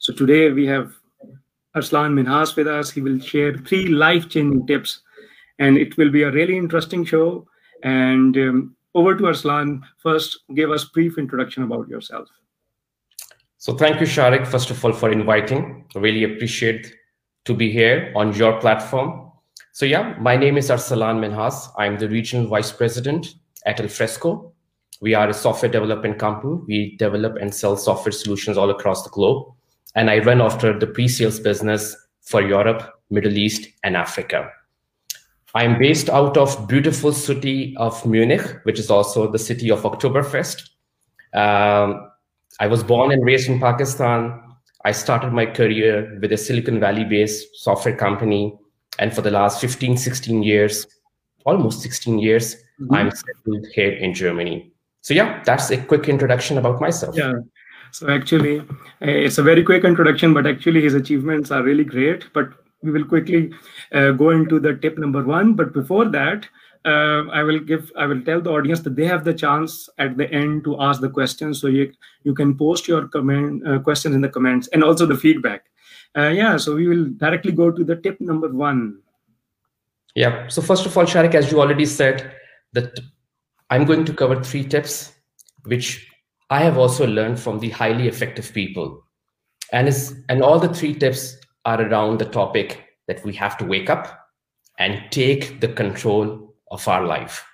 So today we have Arslan Minhas with us. He will share three life-changing tips, and it will be a really interesting show. And um, over to Arslan. First, give us brief introduction about yourself. So thank you, Sharik, first of all, for inviting. Really appreciate to be here on your platform. So yeah, my name is Arslan Minhas. I'm the regional vice president at Alfresco. We are a software development company. We develop and sell software solutions all across the globe. And I run after the pre-sales business for Europe, Middle East, and Africa. I'm based out of beautiful city of Munich, which is also the city of Oktoberfest. Um, I was born and raised in Pakistan. I started my career with a Silicon Valley based software company. And for the last 15, 16 years, almost 16 years, mm-hmm. I'm settled here in Germany. So, yeah, that's a quick introduction about myself. Yeah. So, actually, eh, it's a very quick introduction, but actually, his achievements are really great. But we will quickly uh, go into the tip number one. But before that, uh, I will give I will tell the audience that they have the chance at the end to ask the questions. So you you can post your comment uh, questions in the comments and also the feedback. Yeah, so we will directly go to the tip number one. Yeah. So first of all, Sharik, as you already said, that I'm going to cover three tips, which I have also learned from the highly effective people, and is and all the three tips are around the topic that we have to wake up and take the control of our life.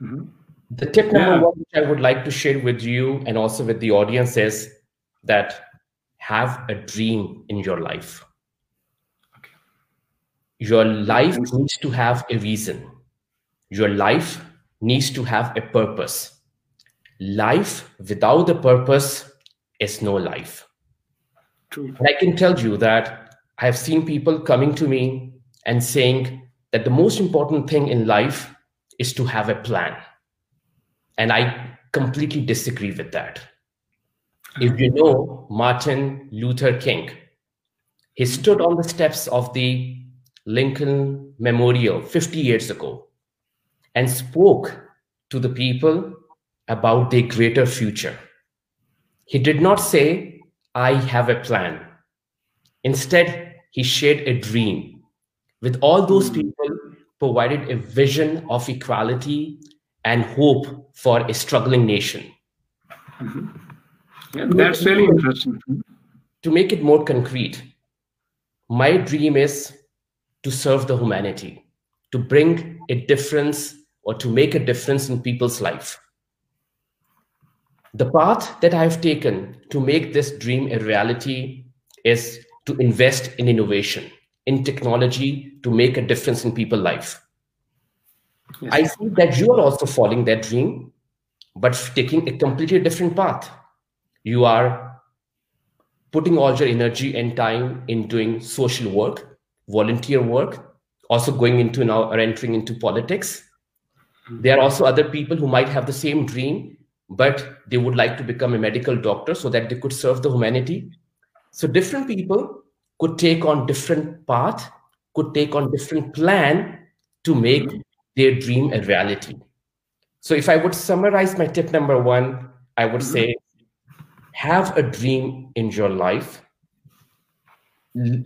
Mm-hmm. The tip number yeah. one, which I would like to share with you and also with the audience, is that have a dream in your life. Okay. Your life needs to have a reason. Your life needs to have a purpose. Life without a purpose is no life. True. I can tell you that I have seen people coming to me and saying, that the most important thing in life is to have a plan. And I completely disagree with that. If you know Martin Luther King, he stood on the steps of the Lincoln Memorial 50 years ago and spoke to the people about their greater future. He did not say, I have a plan. Instead, he shared a dream with all those hmm. people provided a vision of equality and hope for a struggling nation. Mm-hmm. Yeah, that's really interesting. To make it more concrete, my dream is to serve the humanity, to bring a difference or to make a difference in people's life. The path that I have taken to make this dream a reality is to invest in innovation in technology to make a difference in people's life. Yes. I see that you are also following that dream, but taking a completely different path. You are putting all your energy and time in doing social work, volunteer work, also going into now or entering into politics. Mm. There are also other people who might have the same dream, but they would like to become a medical doctor so that they could serve the humanity. So different people could take on different path, could take on different plan to make their dream a reality. So if I would summarize my tip number one, I would say have a dream in your life.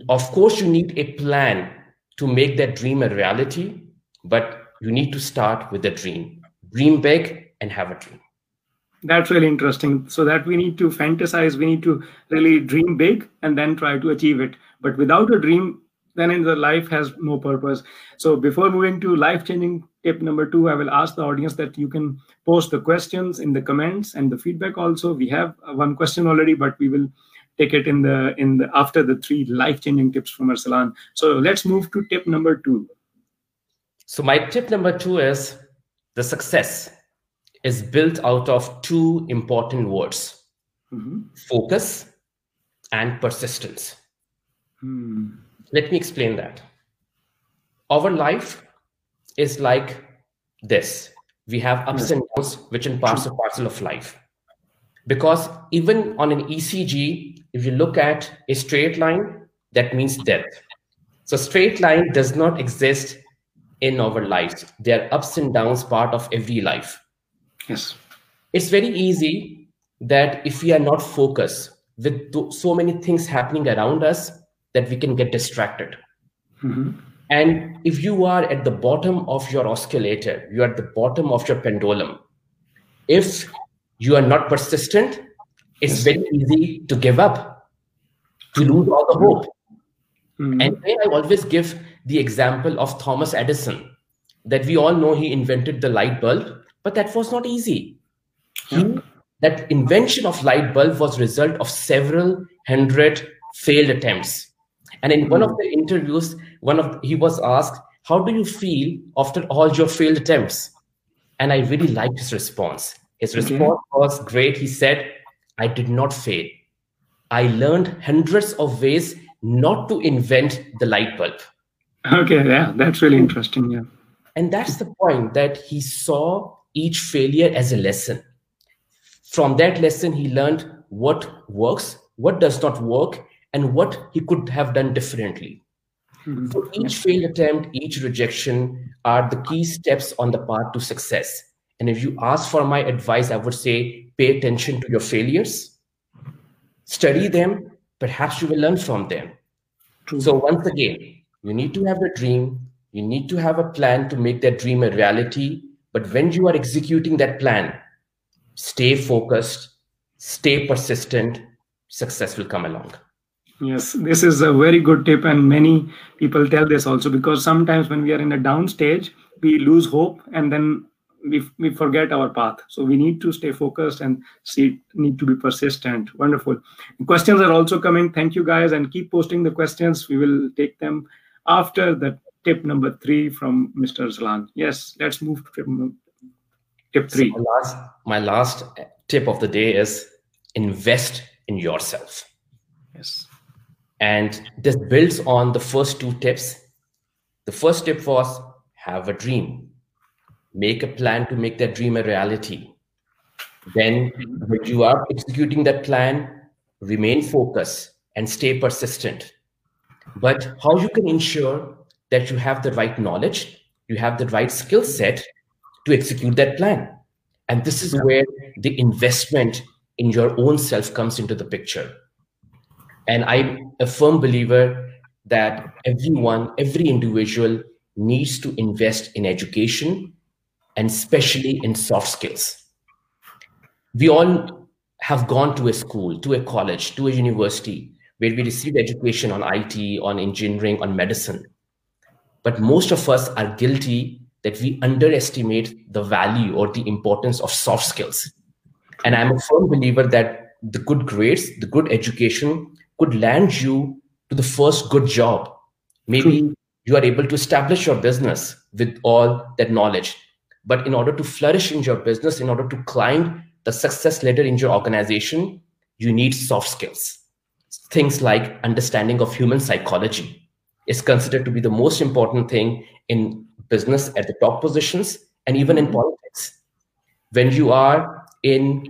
Of course, you need a plan to make that dream a reality, but you need to start with a dream. Dream big and have a dream that's really interesting. So that we need to fantasize we need to really dream big and then try to achieve it. But without a dream then in the life has no purpose. So before moving to life changing tip number two i will ask the audience that you can post the questions in the comments and the feedback also. We have uh, one question already but we will take it in the in the after the three life changing tips from Arslan. so let's move to tip number two. So my tip number two is the success is built out of two important words mm-hmm. focus and persistence. Hmm. Let me explain that. Our life is like this we have ups and downs, which in parts of parcel of life. Because even on an ECG, if you look at a straight line, that means death. So straight line does not exist in our lives. They are ups and downs part of every life. Yes. It's very easy that if we are not focused, with so many things happening around us that we can get distracted. Mm-hmm. And if you are at the bottom of your oscillator, you are at the bottom of your pendulum. If you are not persistent, it's very easy to give up, to lose all the hope. Mm-hmm. And I always give the example of Thomas Edison, that we all know he invented the light bulb, but that was not easy. He, hmm? that invention of light bulb was result of several hundred failed attempts. And in one of hmm. the interviews, one of he was asked, "How do you feel after all your failed attempts?" And I really liked his response. His response was great. He said, "I did not fail. I learned hundreds of ways not to invent the light bulb." Okay, yeah, that's really interesting. Yeah, and that's the point that he saw each failure as a lesson. From that lesson, he learned what works, what does not work, and what he could have done differently. Mm-hmm. So each failed attempt, each rejection are the key steps on the path to success. And if you ask for my advice, I would say pay attention to your failures, study them, perhaps you will learn from them. True. So, once again, you need to have a dream, you need to have a plan to make that dream a reality. But when you are executing that plan, stay focused, stay persistent, success will come along. Yes, this is a very good tip, and many people tell this also because sometimes when we are in a down stage, we lose hope and then we, we forget our path. So we need to stay focused and see need to be persistent. Wonderful. Questions are also coming. Thank you guys, and keep posting the questions. We will take them after the tip number three from Mr. Zalan. Yes, let's move to tip, tip three. So my, last, my last tip of the day is invest in yourself. Yes and this builds on the first two tips. The first tip was have a dream, make a plan to make that dream a reality. Then, when you are executing that plan, remain focused and stay persistent. But how you can ensure that you have the right knowledge, you have the right skill set to execute that plan. And this is where the investment in your own self comes into the picture and I'm a firm believer that everyone, every individual needs to invest in education and especially in soft skills. We all have gone to a school, to a college, to a university where we receive education on IT, on engineering, on medicine. But most of us are guilty that we underestimate the value or the importance of soft skills. And I'm a firm believer that the good grades, the good education could land you to the first good job. Maybe True. you are able to establish your business with all that knowledge. But in order to flourish in your business, in order to climb the success ladder in your organization, you need soft skills. Things like understanding of human psychology is considered to be the most important thing in business at the top positions and even in mm-hmm. politics. When you are in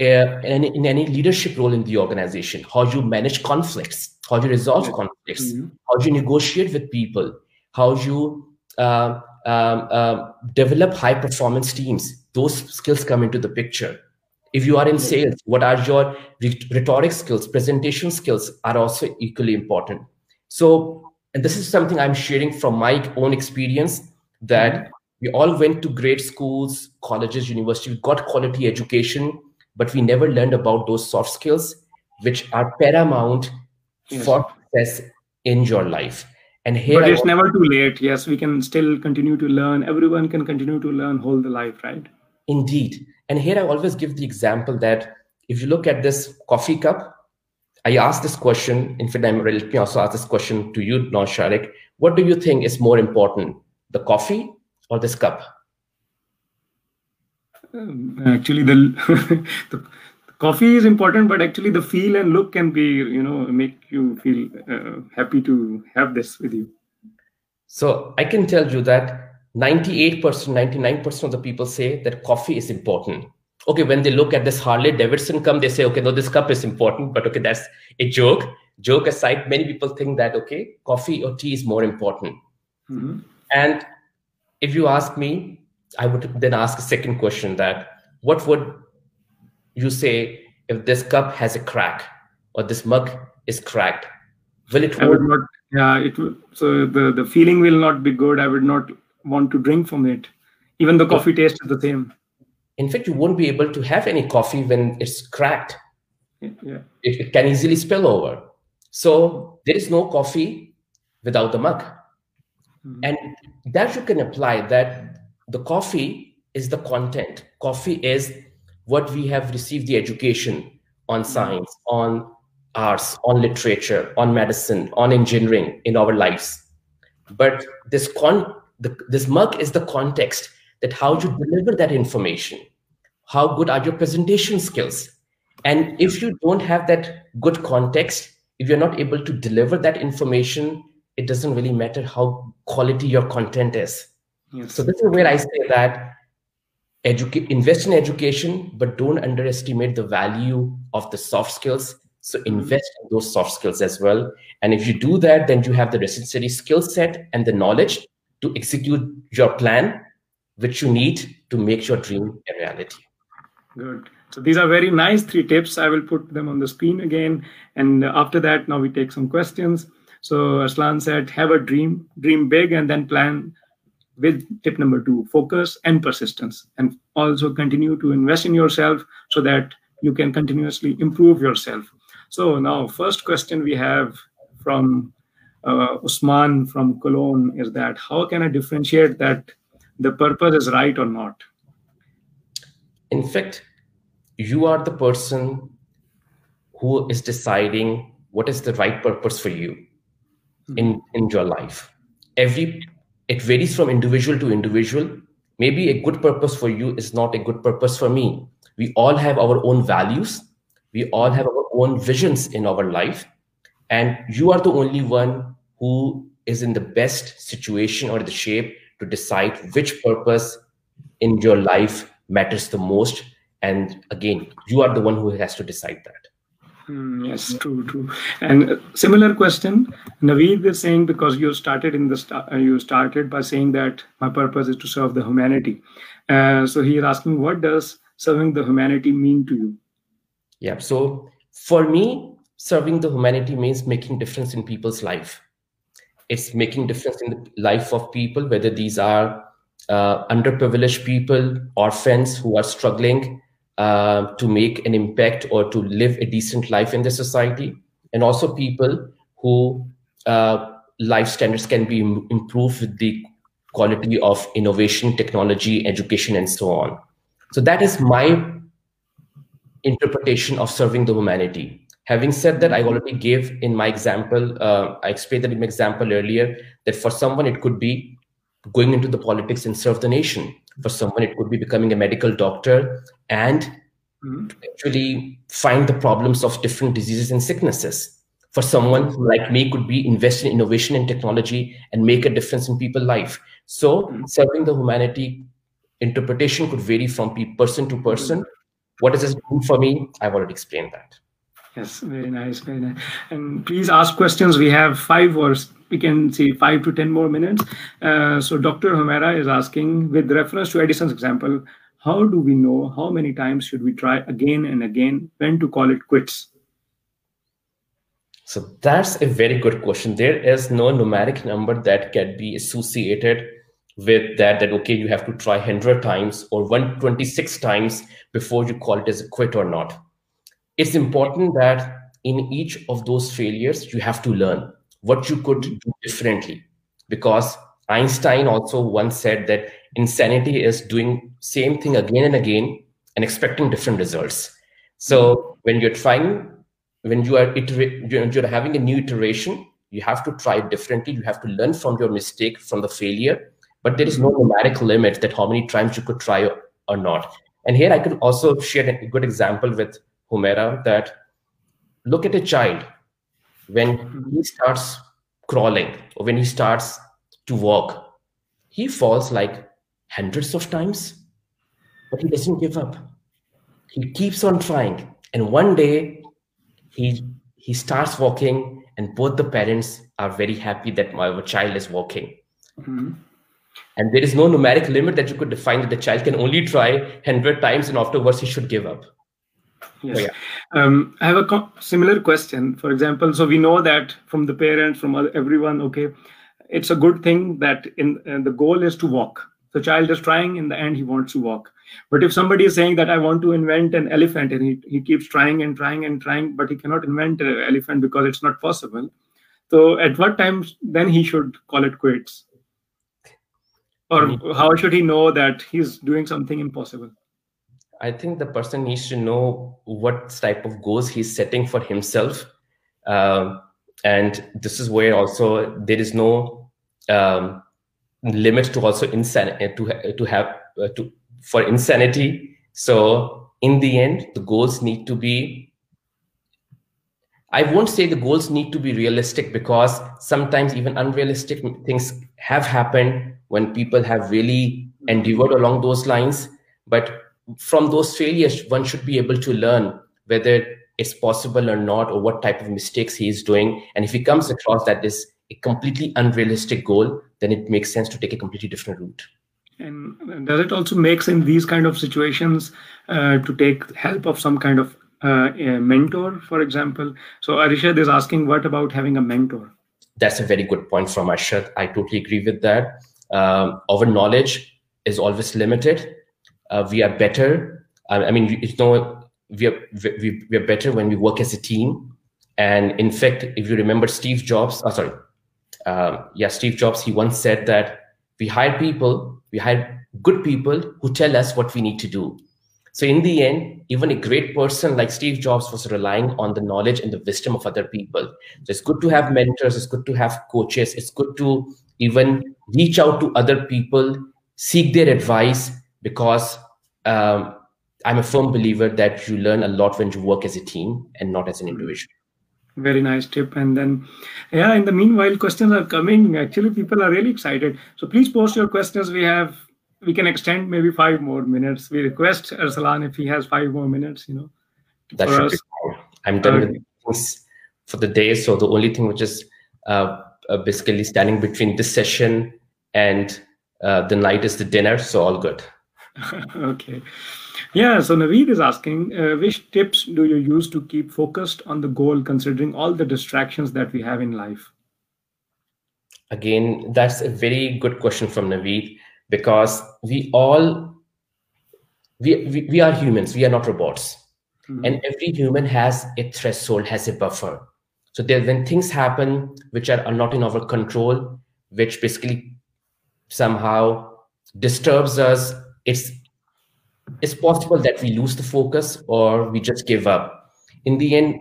uh, in, in, any leadership role in the organization, how you manage conflicts, how you resolve conflicts, mm-hmm. how you negotiate with people, how you uh, um, uh, develop high performance teams. Those skills come into the picture. If you are in sales, what are your rhetoric skills, presentation skills are also equally important. So, and this is something I'm sharing from my own experience that mm-hmm. we all went to great schools, colleges, universities, we got quality education but we never learned about those soft skills which are paramount yes. for success in your life. And here but it's never too late. Yes we can still continue to learn. Everyone can continue to learn whole the life right? Indeed. And here i always give the example that if you look at this coffee cup i ask this question in fact i'm let me also ask this question to you now sharik. What do you think is more important the coffee or this cup? Actually the, the coffee is important but actually the feel and look can be you know make you feel uh, happy to have this with you. So i can tell you that 98% 99% of the people say that coffee is important okay when they look at this harley davidson cup, they say okay no this cup is important but okay that's a joke. Joke aside many people think that okay coffee or tea is more important. Mm-hmm. and if you ask me I would then ask a second question that what would you say if this cup has a crack? or this mug is cracked? Will it I would not yeah it will so the the feeling will not be good. I would not want to drink from it even the coffee tastes the same in fact you won't be able to have any coffee when it's cracked. Yeah. It, it can easily spill over. So there is no coffee without the mug. Mhm. and that you can apply that the coffee is the content. Coffee is what we have received the education on science on arts on literature on medicine on engineering in our lives. But this con the, this mug is the context that how you hmm. deliver that information how good are your presentation skills? And if you don't have that good context if you're not able to deliver that information it doesn't really matter how quality your content is. Yes. So this is where i say that educate invest in education but don't underestimate the value of the soft skills. So hmm. invest in those soft skills as well. And if you do that then you have the necessary skill set and the knowledge to execute your plan which you need to make your dream a reality Good. So these are very nice three tips. I will put them on the screen again. And after that, now we take some questions. So Aslan said, have a dream, dream big, and then plan with tip number two, focus and persistence. And also continue to invest in yourself so that you can continuously improve yourself. So now, first question we have from uh, Usman from Cologne is that how can I differentiate that the purpose is right or not? in fact you are the person who is deciding what is the right purpose for you hmm. in in your life. Every it varies from individual to individual. Maybe a good purpose for you is not a good purpose for me. We all have our own values. We all have our own visions in our life. And you are the only one who is in the best situation or the shape to decide which purpose in your life matters the most and again you are the one who has to decide that Hmm, yes, true, true. And similar question, Naveed is saying because you started in the start, uh, you started by saying that my purpose is to serve the humanity. Uh, so he is asking, what does serving the humanity mean to you? yeah so for me serving the humanity means making difference in people's life it's making difference in the life of people whether these are uh, underprivileged people orphans who are struggling uh, to make an impact or to live a decent life in the society and also people who uh, life standards can be im- improved with the quality of innovation technology education and so on so that is my interpretation of serving the humanity. Having said that, I already gave in my example, uh, I explained that in my example earlier, that for someone it could be going into the politics and serve the nation. For someone it could be becoming a medical doctor and Mhm. actually find the problems of different diseases and sicknesses. For someone like me could be invest in innovation and technology and make a difference in people's life. So serving the humanity interpretation could vary from person to person. What does this mean for me? I've already explained that. Yes, very nice, very nice. And please ask questions. We have five or we can say five to ten more minutes. Uh, so Dr. Homera is asking, with reference to Edison's example, how do we know how many times should we try again and again? When to call it quits? So that's a very good question. There is no numeric number that can be associated with that, that okay, you have to try 100 times or 126 times before you call it as a quit or not. It's important that in each of those failures, you have to learn what you could mm-hmm. do differently. Because Einstein also once said that insanity is doing same thing again and again and expecting different results. So mm-hmm. when you're trying when you are iterate, you're, having a new iteration you have to try it differently you have to learn from your mistake from the failure but there is no numeric limit that how many times you could try or, or not and here i could also share a good example with humera that look at a child when he starts crawling or when he starts to walk he falls like hundreds of times but he doesn't give up. He keeps on trying. And one day he he starts walking and both the parents are very happy that my child is walking. Mhm. and there is no numeric limit that you could define that the child can only try 100 times and afterwards he should give up Yes. Yeah. um, I have a co- similar question. For example, so we know that from the parents, from everyone, okay, it's a good thing that in uh, the goal is to walk. The child is trying. In the end, he wants to walk. But if somebody is saying that I want to invent an elephant, and he, he keeps trying and trying and trying, but he cannot invent an elephant because it's not possible. So at what time then he should call it quits? Or how should he know that he's doing something impossible? I think the person needs to know what type of goals he's setting for himself. Um, and this is where also there is no um, limit to also insanity uh, to to have uh, to for insanity. So in the end, the goals need to be. I won't say the goals need to be realistic because sometimes even unrealistic things have happened when people have really endeavored along those lines. But from those failures, one should be able to learn whether it's possible or not, or what type of mistakes he is doing. And if he comes across that is a completely unrealistic goal, then it makes sense to take a completely different route. And does it also makes in these kind of situations uh, to take help of some kind of uh, mentor, for example? So Arshad is asking, what about having a mentor? That's a very good point from Arshad. I totally agree with that. Um, our knowledge is always limited uh, we are better. I mean, it's know, we are we, we are better when we work as a team. And in fact, if you remember Steve Jobs, oh, sorry, um, yeah, Steve Jobs, he once said that we hire people, we hire good people who tell us what we need to do. So in the end, even a great person like Steve Jobs was relying on the knowledge and the wisdom of other people. So it's good to have mentors, it's good to have coaches, it's good to even reach out to other people, seek their advice, because um, I'm a firm believer that you learn a lot when you work as a team and not as an individual. Very nice tip. And then, yeah, in the meanwhile, questions are coming. Actually, people are really excited. So please post your questions. We have, we can extend maybe five more minutes. We request Arsalan if he has five more minutes, you know. That should us. be fine. I'm done with things for the day. So the only thing which is uh, uh, basically standing between this session and uh, the night is the dinner. So all good. okay. Yeah, so Naveed is asking, uh, which tips do you use to keep focused on the goal considering all the distractions that we have in life? Again, that's a very good question from Naveed because we all, we, we, we are humans, we are not robots. Mm-hmm. And every human has a threshold, has a buffer. So there, when things happen which are, are not in our control, which basically somehow disturbs us it's it's possible that we lose the focus or we just give up in the end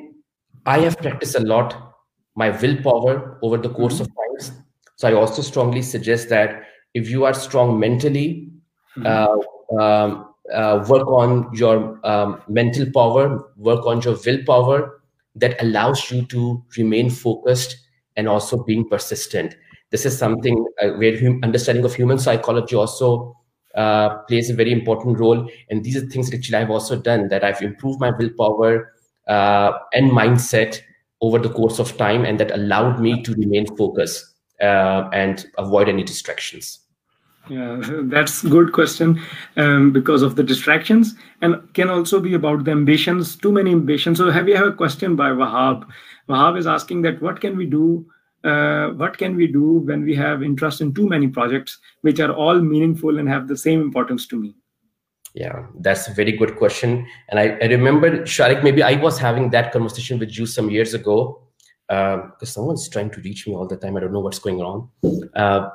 i have practiced a lot my willpower over the course mm-hmm. of times so i also strongly suggest that if you are strong mentally mm-hmm. uh, um, uh, work on your um, mental power work on your willpower that allows you to remain focused and also being persistent this is something uh, where hum- understanding of human psychology also uh, plays a very important role. And these are things that I've also done that I've improved my willpower uh, and mindset over the course of time, and that allowed me to remain focused uh, and avoid any distractions. Yeah, that's good question um, because of the distractions and can also be about the ambitions, too many ambitions. So have you have a question by Wahab? Wahab is asking that what can we do uh, what can we do when we have interest in too many projects which are all meaningful and have the same importance to me? Yeah that's a very good question. And i, I remember sharik maybe i was having that conversation with you some years ago because uh, someone's trying to reach me all the time. I don't know what's going on. Uh,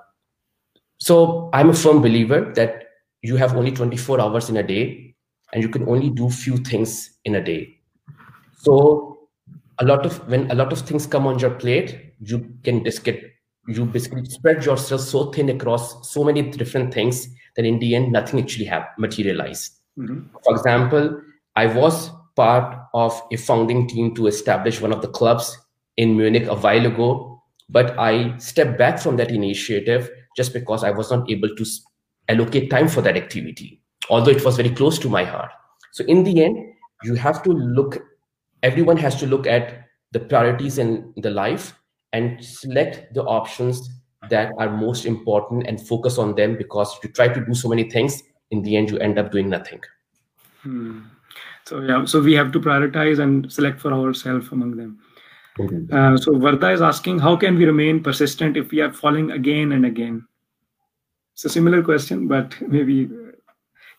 so i'm a firm believer that you have only 24 hours in a day and you can only do few things in a day. So a lot of when a lot of things come on your plate you can just get you basically spread yourself so thin across so many different things that in the end nothing actually have materialized mm-hmm. for example i was part of a founding team to establish one of the clubs in munich a while ago but i stepped back from that initiative just because i was not able to allocate time for that activity although it was very close to my heart so in the end you have to look everyone has to look at the priorities in the life and select the options that are most important and focus on them because if you try to do so many things in the end you end up doing nothing hmm. So yeah, so we have to prioritize and select for ourselves among them. Mm-hmm. Uh, so Varda is asking, how can we remain persistent if we are falling again and again? It's a similar question, but maybe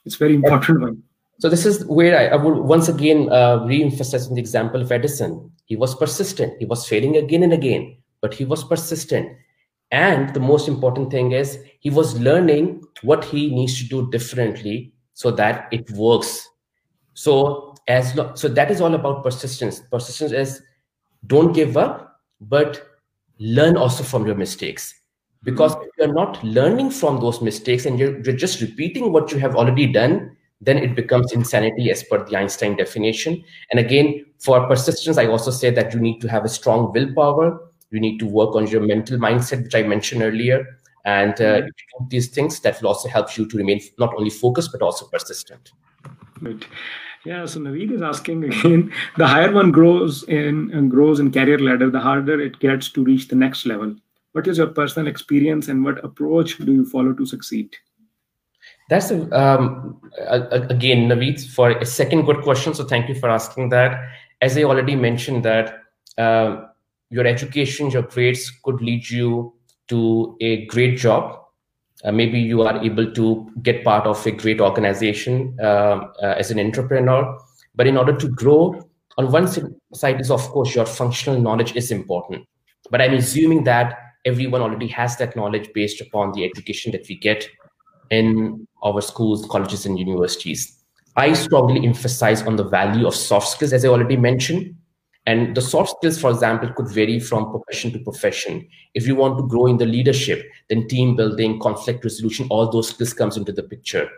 it's very important one. So this is where I, I would once again uh, re-emphasize the example of Edison. He was persistent. He was failing again and again, but he was persistent. And the most important thing is he was learning what he needs to do differently so that it works. So as lo- so that is all about persistence. Persistence is don't give up, but learn also from your mistakes. Because hmm. if you're not learning from those mistakes and you're, you're just repeating what you have already done, then it becomes insanity as per the Einstein definition. And again, for persistence, I also say that you need to have a strong willpower. You need to work on your mental mindset, which I mentioned earlier. And uh, mm-hmm. these things that will also help you to remain not only focused, but also persistent. Right. Yeah, so Naveed is asking again, the higher one grows in and grows in career ladder, the harder it gets to reach the next level. What is your personal experience and what approach do you follow to succeed? That's a, um, a, again, Naveed, for a second good question. So thank you for asking that. As I already mentioned that uh, your education, your grades could lead you to a great job. Uh, maybe you are able to get part of a great organization uh, uh as an entrepreneur. But in order to grow, on one side is of course your functional knowledge is important. But I'm assuming that everyone already has that knowledge based upon the education that we get in our schools, colleges, and universities. I strongly emphasize on the value of soft skills, as I already mentioned. And the soft skills, for example, could vary from profession to profession. If you want to grow in the leadership, then team building, conflict resolution, all those skills comes into the picture.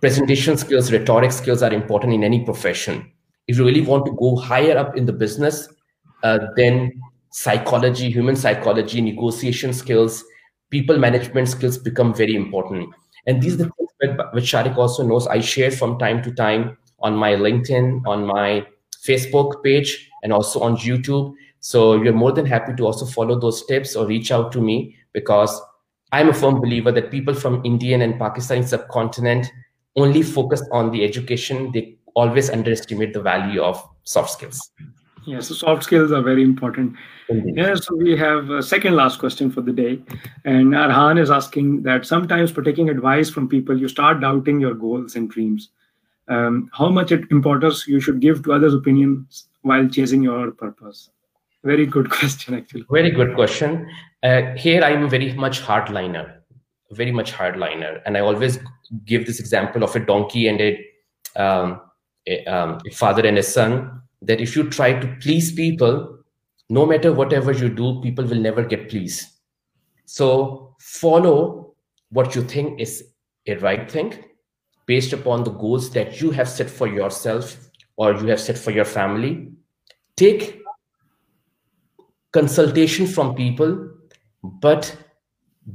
Presentation skills, rhetoric skills are important in any profession. If you really want to go higher up in the business, uh, then psychology, human psychology, negotiation skills, people management skills become very important. And these are the things which Sharik also knows I share from time to time on my LinkedIn, on my Facebook page, and also on YouTube. So you're more than happy to also follow those tips or reach out to me because I'm a firm believer that people from Indian and Pakistani subcontinent only focus on the education. They always underestimate the value of soft skills. Yeah, so soft skills are very important. Indeed. Yeah, so we have a second last question for the day. And Arhan is asking that sometimes for taking advice from people, you start doubting your goals and dreams. Um, how much importance you should give to others' opinions while chasing your purpose? Very good question, actually. Very good question. Uh, here, I'm very much hardliner, very much hardliner. And I always give this example of a donkey and a, um, a, um, a father and a son that if you try to please people, no matter whatever you do, people will never get pleased. So follow what you think is a right thing based upon the goals that you have set for yourself or you have set for your family. Take consultation from people, but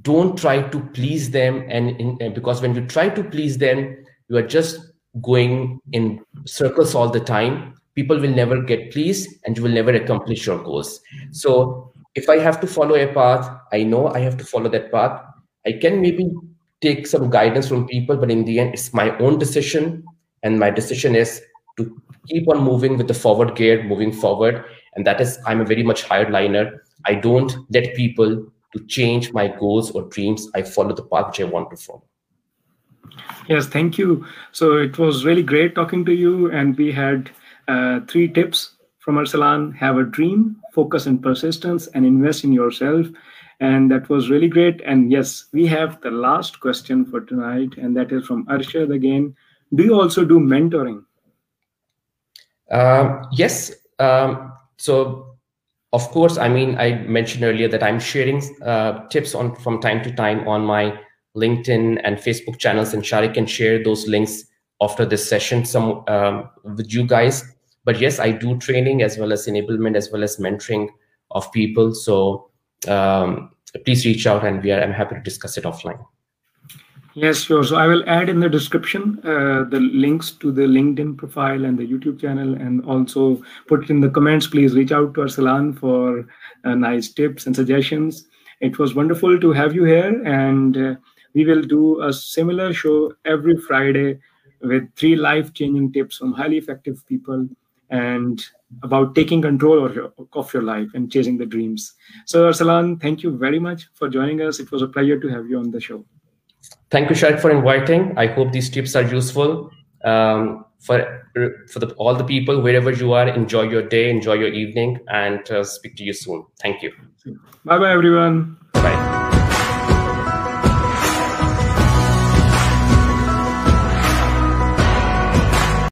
don't try to please them. And, in, and because when you try to please them, you are just going in circles all the time people will never get pleased and you will never accomplish your goals so if i have to follow a path i know i have to follow that path i can maybe take some guidance from people but in the end it's my own decision and my decision is to keep on moving with the forward gear moving forward and that is i'm a very much hardliner i don't let people to change my goals or dreams i follow the path which i want to follow yes thank you so it was really great talking to you and we had uh, three tips from Arsalan have a dream, focus and persistence, and invest in yourself. And that was really great. And yes, we have the last question for tonight, and that is from Arshad again. Do you also do mentoring? Uh, yes. Um, so, of course, I mean, I mentioned earlier that I'm sharing uh, tips on from time to time on my LinkedIn and Facebook channels, and Shari can share those links after this session some um, with you guys but yes i do training as well as enablement as well as mentoring of people so um, please reach out and we are i'm happy to discuss it offline yes sure so i will add in the description uh, the links to the linkedin profile and the youtube channel and also put in the comments please reach out to arsalan for uh, nice tips and suggestions it was wonderful to have you here and uh, we will do a similar show every friday with three life-changing tips from highly effective people and about taking control of your, of your life and chasing the dreams. So, Arsalan, thank you very much for joining us. It was a pleasure to have you on the show. Thank you, Sharik, for inviting. I hope these tips are useful um, for for the, all the people wherever you are. Enjoy your day, enjoy your evening, and uh, speak to you soon. Thank you. Bye, bye, everyone. Bye.